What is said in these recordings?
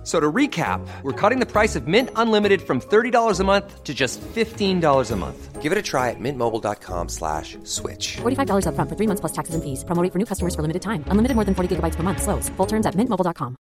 F- So to recap, we're cutting the price of Mint Unlimited from $30 a month to just $15 a month. Give it a try at mintmobile.com slash switch. $45 upfront for three months plus taxes and fees. Promo rate for new customers for limited time. Unlimited more than 40 gigabytes per month. Slows. Full terms at mintmobile.com.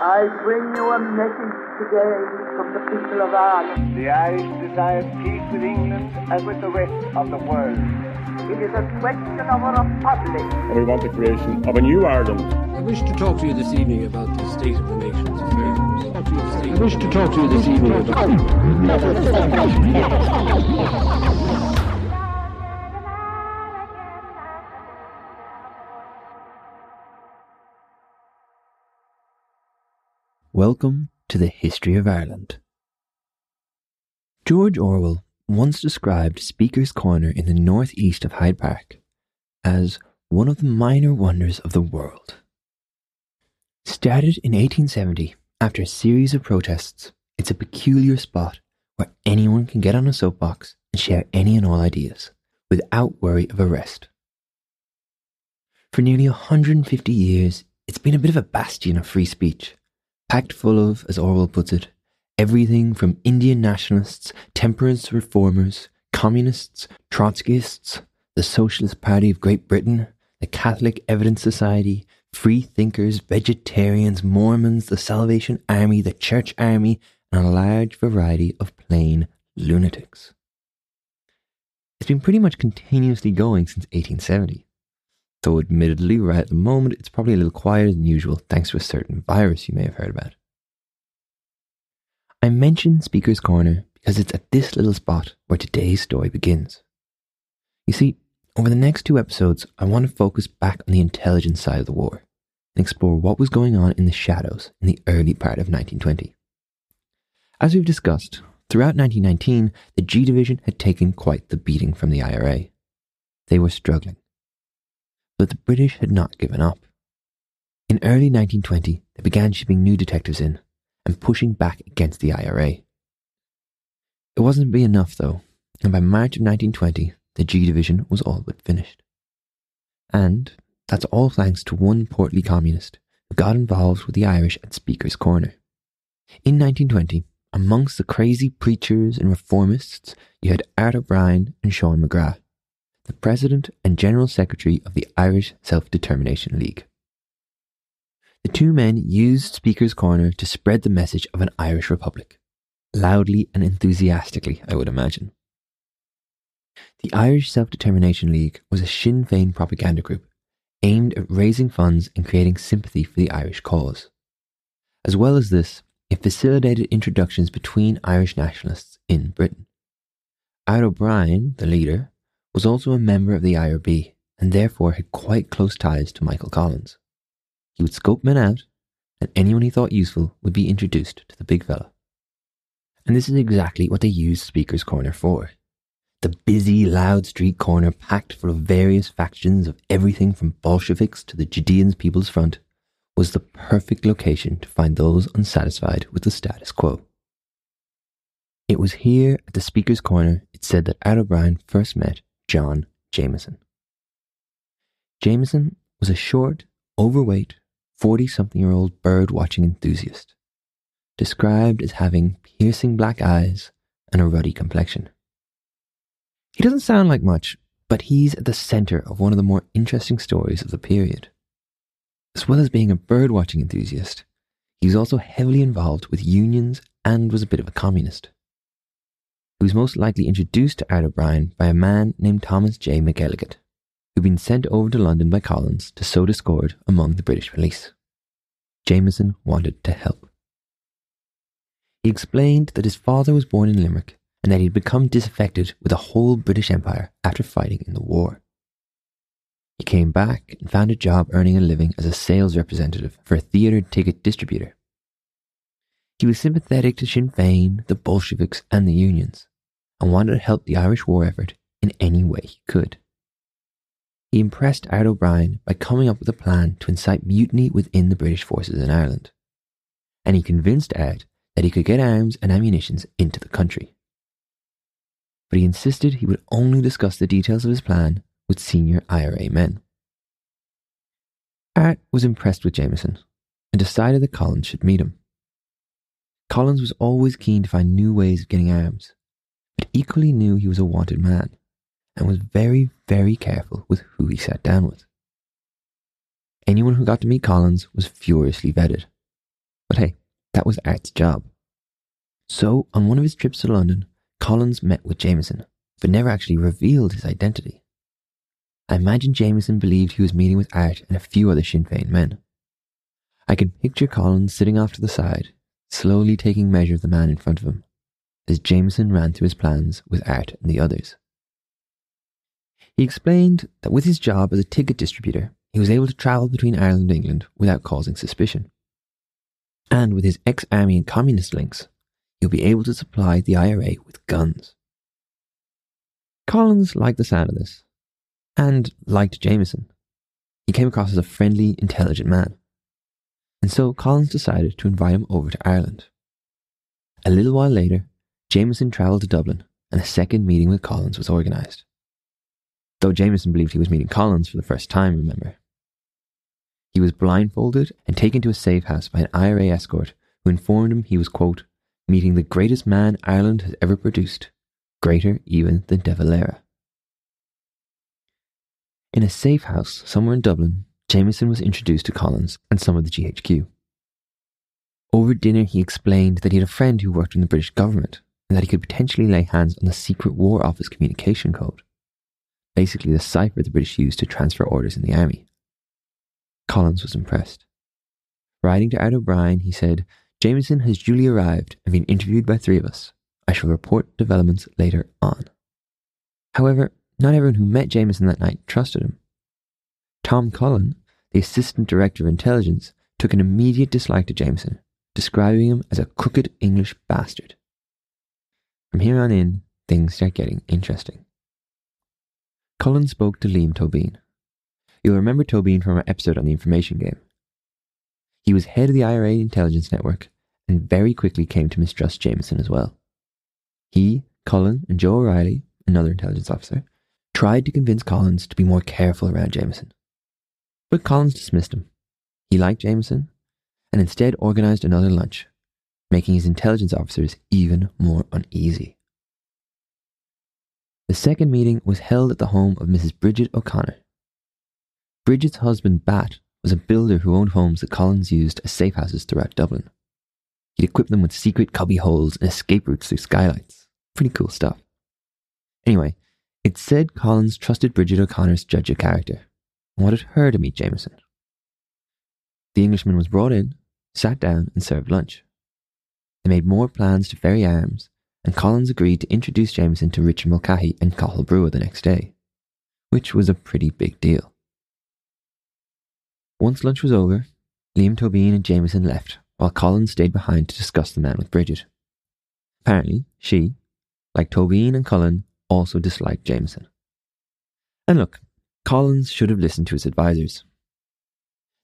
I bring you a message today from the people of Ireland. The Irish desire peace with England and with the rest of the world. It is a question of a republic. and we want the creation of a new Ireland. I wish to talk to you this evening about the state of the nation's affairs. I wish to talk to you this evening about. Welcome to the History of Ireland. George Orwell once described Speaker's Corner in the northeast of Hyde Park as one of the minor wonders of the world. Started in 1870 after a series of protests, it's a peculiar spot where anyone can get on a soapbox and share any and all ideas without worry of arrest. For nearly 150 years, it's been a bit of a bastion of free speech packed full of, as Orwell puts it, everything from Indian nationalists, temperance reformers, communists, Trotskyists, the Socialist Party of Great Britain, the Catholic Evidence Society, free thinkers, vegetarians, Mormons, the Salvation Army, the Church Army, and a large variety of plain lunatics. It's been pretty much continuously going since 1870 though admittedly right at the moment it's probably a little quieter than usual thanks to a certain virus you may have heard about. I mention Speaker's Corner because it's at this little spot where today's story begins. You see, over the next two episodes, I want to focus back on the intelligence side of the war and explore what was going on in the shadows in the early part of 1920. As we've discussed, throughout 1919, the G Division had taken quite the beating from the IRA. They were struggling but the British had not given up. In early 1920, they began shipping new detectives in and pushing back against the IRA. It wasn't to be enough, though, and by March of 1920, the G Division was all but finished. And that's all thanks to one portly communist who got involved with the Irish at Speaker's Corner. In 1920, amongst the crazy preachers and reformists, you had Art O'Brien and Sean McGrath the President and General Secretary of the Irish Self Determination League. The two men used Speaker's Corner to spread the message of an Irish Republic, loudly and enthusiastically, I would imagine. The Irish Self Determination League was a Sinn Féin propaganda group aimed at raising funds and creating sympathy for the Irish cause. As well as this, it facilitated introductions between Irish nationalists in Britain. Art O'Brien, the leader, was also a member of the IRB and therefore had quite close ties to Michael Collins. He would scope men out, and anyone he thought useful would be introduced to the big fella. And this is exactly what they used Speaker's Corner for. The busy, loud street corner packed full of various factions of everything from Bolsheviks to the Judeans People's Front was the perfect location to find those unsatisfied with the status quo. It was here at the Speaker's Corner it said that Art O'Brien first met John Jameson. Jameson was a short, overweight, 40 something year old bird watching enthusiast, described as having piercing black eyes and a ruddy complexion. He doesn't sound like much, but he's at the center of one of the more interesting stories of the period. As well as being a bird watching enthusiast, he was also heavily involved with unions and was a bit of a communist. He was most likely introduced to Art O'Brien by a man named Thomas J. McElligott, who'd been sent over to London by Collins to sow discord among the British police. Jameson wanted to help. He explained that his father was born in Limerick and that he'd become disaffected with the whole British Empire after fighting in the war. He came back and found a job earning a living as a sales representative for a theatre ticket distributor. He was sympathetic to Sinn Féin, the Bolsheviks, and the unions, and wanted to help the Irish war effort in any way he could. He impressed Art O'Brien by coming up with a plan to incite mutiny within the British forces in Ireland. And he convinced Art that he could get arms and ammunition into the country. But he insisted he would only discuss the details of his plan with senior IRA men. Art was impressed with Jameson and decided that Collins should meet him. Collins was always keen to find new ways of getting arms, but equally knew he was a wanted man and was very, very careful with who he sat down with. Anyone who got to meet Collins was furiously vetted. But hey, that was Art's job. So, on one of his trips to London, Collins met with Jameson, but never actually revealed his identity. I imagine Jameson believed he was meeting with Art and a few other Sinn Féin men. I can picture Collins sitting off to the side, slowly taking measure of the man in front of him, as Jameson ran through his plans with Art and the others. He explained that with his job as a ticket distributor, he was able to travel between Ireland and England without causing suspicion. And with his ex army and communist links, he'll be able to supply the IRA with guns. Collins liked the sound of this, and liked Jameson. He came across as a friendly, intelligent man. And so Collins decided to invite him over to Ireland. A little while later, Jameson travelled to Dublin, and a second meeting with Collins was organised. Though Jameson believed he was meeting Collins for the first time, remember. He was blindfolded and taken to a safe house by an IRA escort who informed him he was, quote, meeting the greatest man Ireland has ever produced, greater even than De Valera. In a safe house somewhere in Dublin, Jameson was introduced to Collins and some of the GHQ. Over dinner, he explained that he had a friend who worked in the British government and that he could potentially lay hands on the secret War Office communication code, basically the cipher the British used to transfer orders in the army. Collins was impressed. Writing to Art O'Brien, he said, Jameson has duly arrived and been interviewed by three of us. I shall report developments later on. However, not everyone who met Jameson that night trusted him. Tom Cullen, the Assistant Director of Intelligence, took an immediate dislike to Jameson, describing him as a crooked English bastard. From here on in, things start getting interesting. Cullen spoke to Liam Tobin. You'll remember Tobin from our episode on the information game. He was head of the IRA intelligence network and very quickly came to mistrust Jameson as well. He, Cullen, and Joe O'Reilly, another intelligence officer, tried to convince Collins to be more careful around Jameson. But Collins dismissed him. He liked Jameson and instead organized another lunch, making his intelligence officers even more uneasy. The second meeting was held at the home of Mrs. Bridget O'Connor. Bridget's husband, Batt, was a builder who owned homes that Collins used as safe houses throughout Dublin. He'd equipped them with secret cubby holes and escape routes through skylights. Pretty cool stuff. Anyway, it said Collins trusted Bridget O'Connor's judge of character and wanted her to meet Jameson. The Englishman was brought in, sat down, and served lunch. They made more plans to ferry arms, and Collins agreed to introduce Jameson to Richard Mulcahy and Cathal Brugha the next day, which was a pretty big deal. Once lunch was over, Liam Tobin and Jameson left, while Collins stayed behind to discuss the man with Bridget. Apparently, she, like Tobin and Cullen, also disliked Jameson. And look, Collins should have listened to his advisors.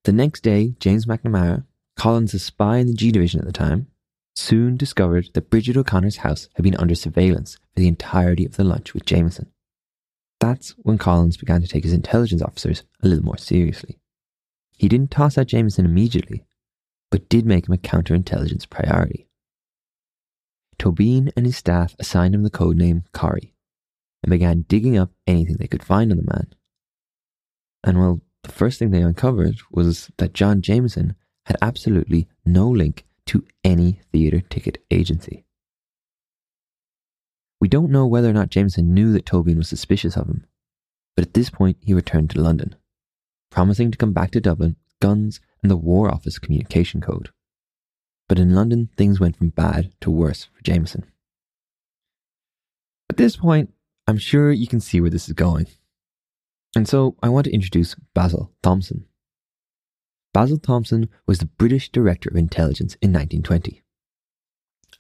The next day, James McNamara, Collins' spy in the G Division at the time, soon discovered that Bridget O'Connor's house had been under surveillance for the entirety of the lunch with Jameson. That's when Collins began to take his intelligence officers a little more seriously. He didn't toss out Jameson immediately, but did make him a counterintelligence priority. Tobin and his staff assigned him the code name Corrie and began digging up anything they could find on the man. And well, the first thing they uncovered was that John Jameson had absolutely no link to any theatre ticket agency. We don't know whether or not Jameson knew that Tobin was suspicious of him, but at this point he returned to London promising to come back to Dublin guns and the War Office communication code. But in London, things went from bad to worse for Jameson. At this point, I'm sure you can see where this is going. And so I want to introduce Basil Thomson. Basil Thomson was the British Director of Intelligence in 1920.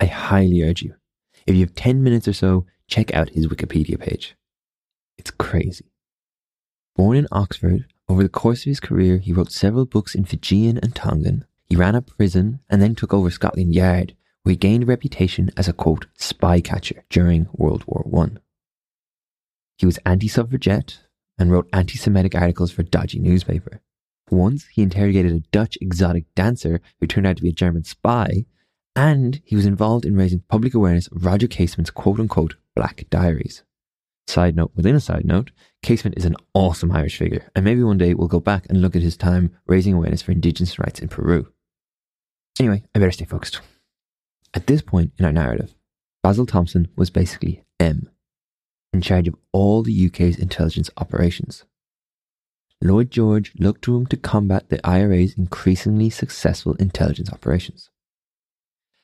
I highly urge you, if you have 10 minutes or so, check out his Wikipedia page. It's crazy. Born in Oxford, over the course of his career, he wrote several books in Fijian and Tongan. He ran a prison and then took over Scotland Yard, where he gained a reputation as a quote, spy catcher during World War I. He was anti suffragette and wrote anti Semitic articles for dodgy newspaper. Once he interrogated a Dutch exotic dancer who turned out to be a German spy, and he was involved in raising public awareness of Roger Casement's quote unquote black diaries. Side note within a side note, Casement is an awesome Irish figure, and maybe one day we'll go back and look at his time raising awareness for indigenous rights in Peru. Anyway, I better stay focused. At this point in our narrative, Basil Thomson was basically M, in charge of all the UK's intelligence operations. Lloyd George looked to him to combat the IRA's increasingly successful intelligence operations.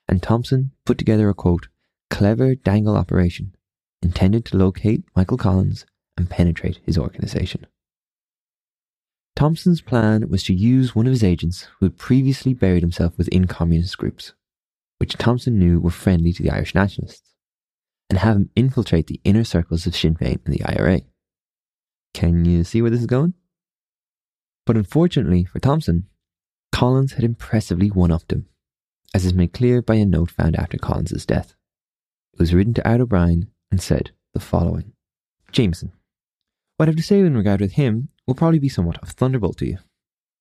And Thomson put together a quote, clever dangle operation intended to locate Michael Collins and penetrate his organization. Thomson's plan was to use one of his agents who had previously buried himself within communist groups, which Thomson knew were friendly to the Irish nationalists, and have him infiltrate the inner circles of Sinn Féin and the IRA. Can you see where this is going? But unfortunately for Thomson, Collins had impressively one upped him, as is made clear by a note found after Collins's death. It was written to Art O'Brien and said the following Jameson, what I have to say in regard with him will probably be somewhat of thunderbolt to you.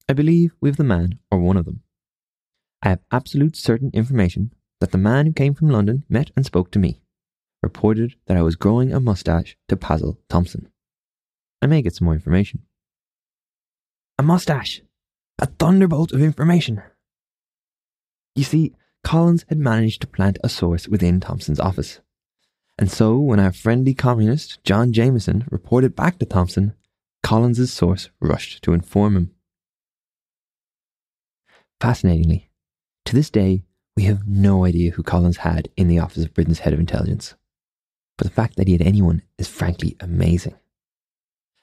I believe we have the man, or one of them. I have absolute certain information that the man who came from London met and spoke to me, reported that I was growing a moustache to Basil Thomson. I may get some more information. A moustache! A thunderbolt of information! You see, Collins had managed to plant a source within Thomson's office. And so, when our friendly communist, John Jameson, reported back to Thomson, Collins's source rushed to inform him. Fascinatingly, to this day, we have no idea who Collins had in the office of Britain's head of intelligence. But the fact that he had anyone is frankly amazing.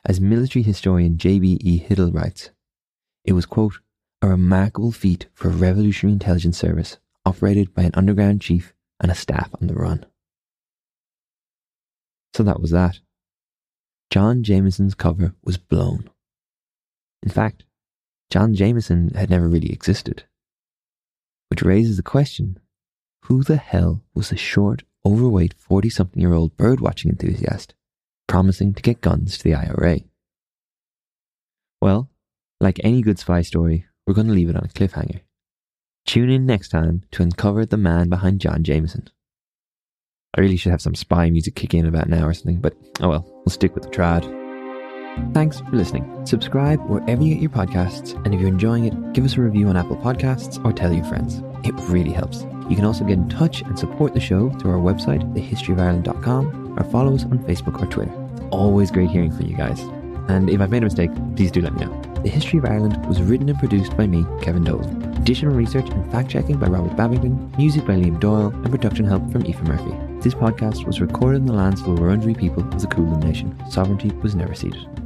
As military historian J.B.E. Hittle writes, it was, quote, a remarkable feat for a revolutionary intelligence service operated by an underground chief and a staff on the run. So that was that. John Jameson's cover was blown. In fact, John Jameson had never really existed. Which raises the question who the hell was the short, overweight 40 something year old birdwatching enthusiast promising to get guns to the IRA? Well, like any good spy story, we're going to leave it on a cliffhanger. Tune in next time to uncover the man behind John Jameson. I really should have some spy music kick in about now or something, but oh well, we'll stick with the trad. Thanks for listening. Subscribe wherever you get your podcasts, and if you're enjoying it, give us a review on Apple Podcasts or tell your friends. It really helps. You can also get in touch and support the show through our website, thehistoryofireland.com, or follow us on Facebook or Twitter. It's always great hearing from you guys. And if I've made a mistake, please do let me know. The History of Ireland was written and produced by me, Kevin Dolan. Additional research and fact checking by Robert Babington, music by Liam Doyle, and production help from Aoife Murphy. This podcast was recorded in the lands of the Wurundjeri people of the Kulin Nation. Sovereignty was never ceded.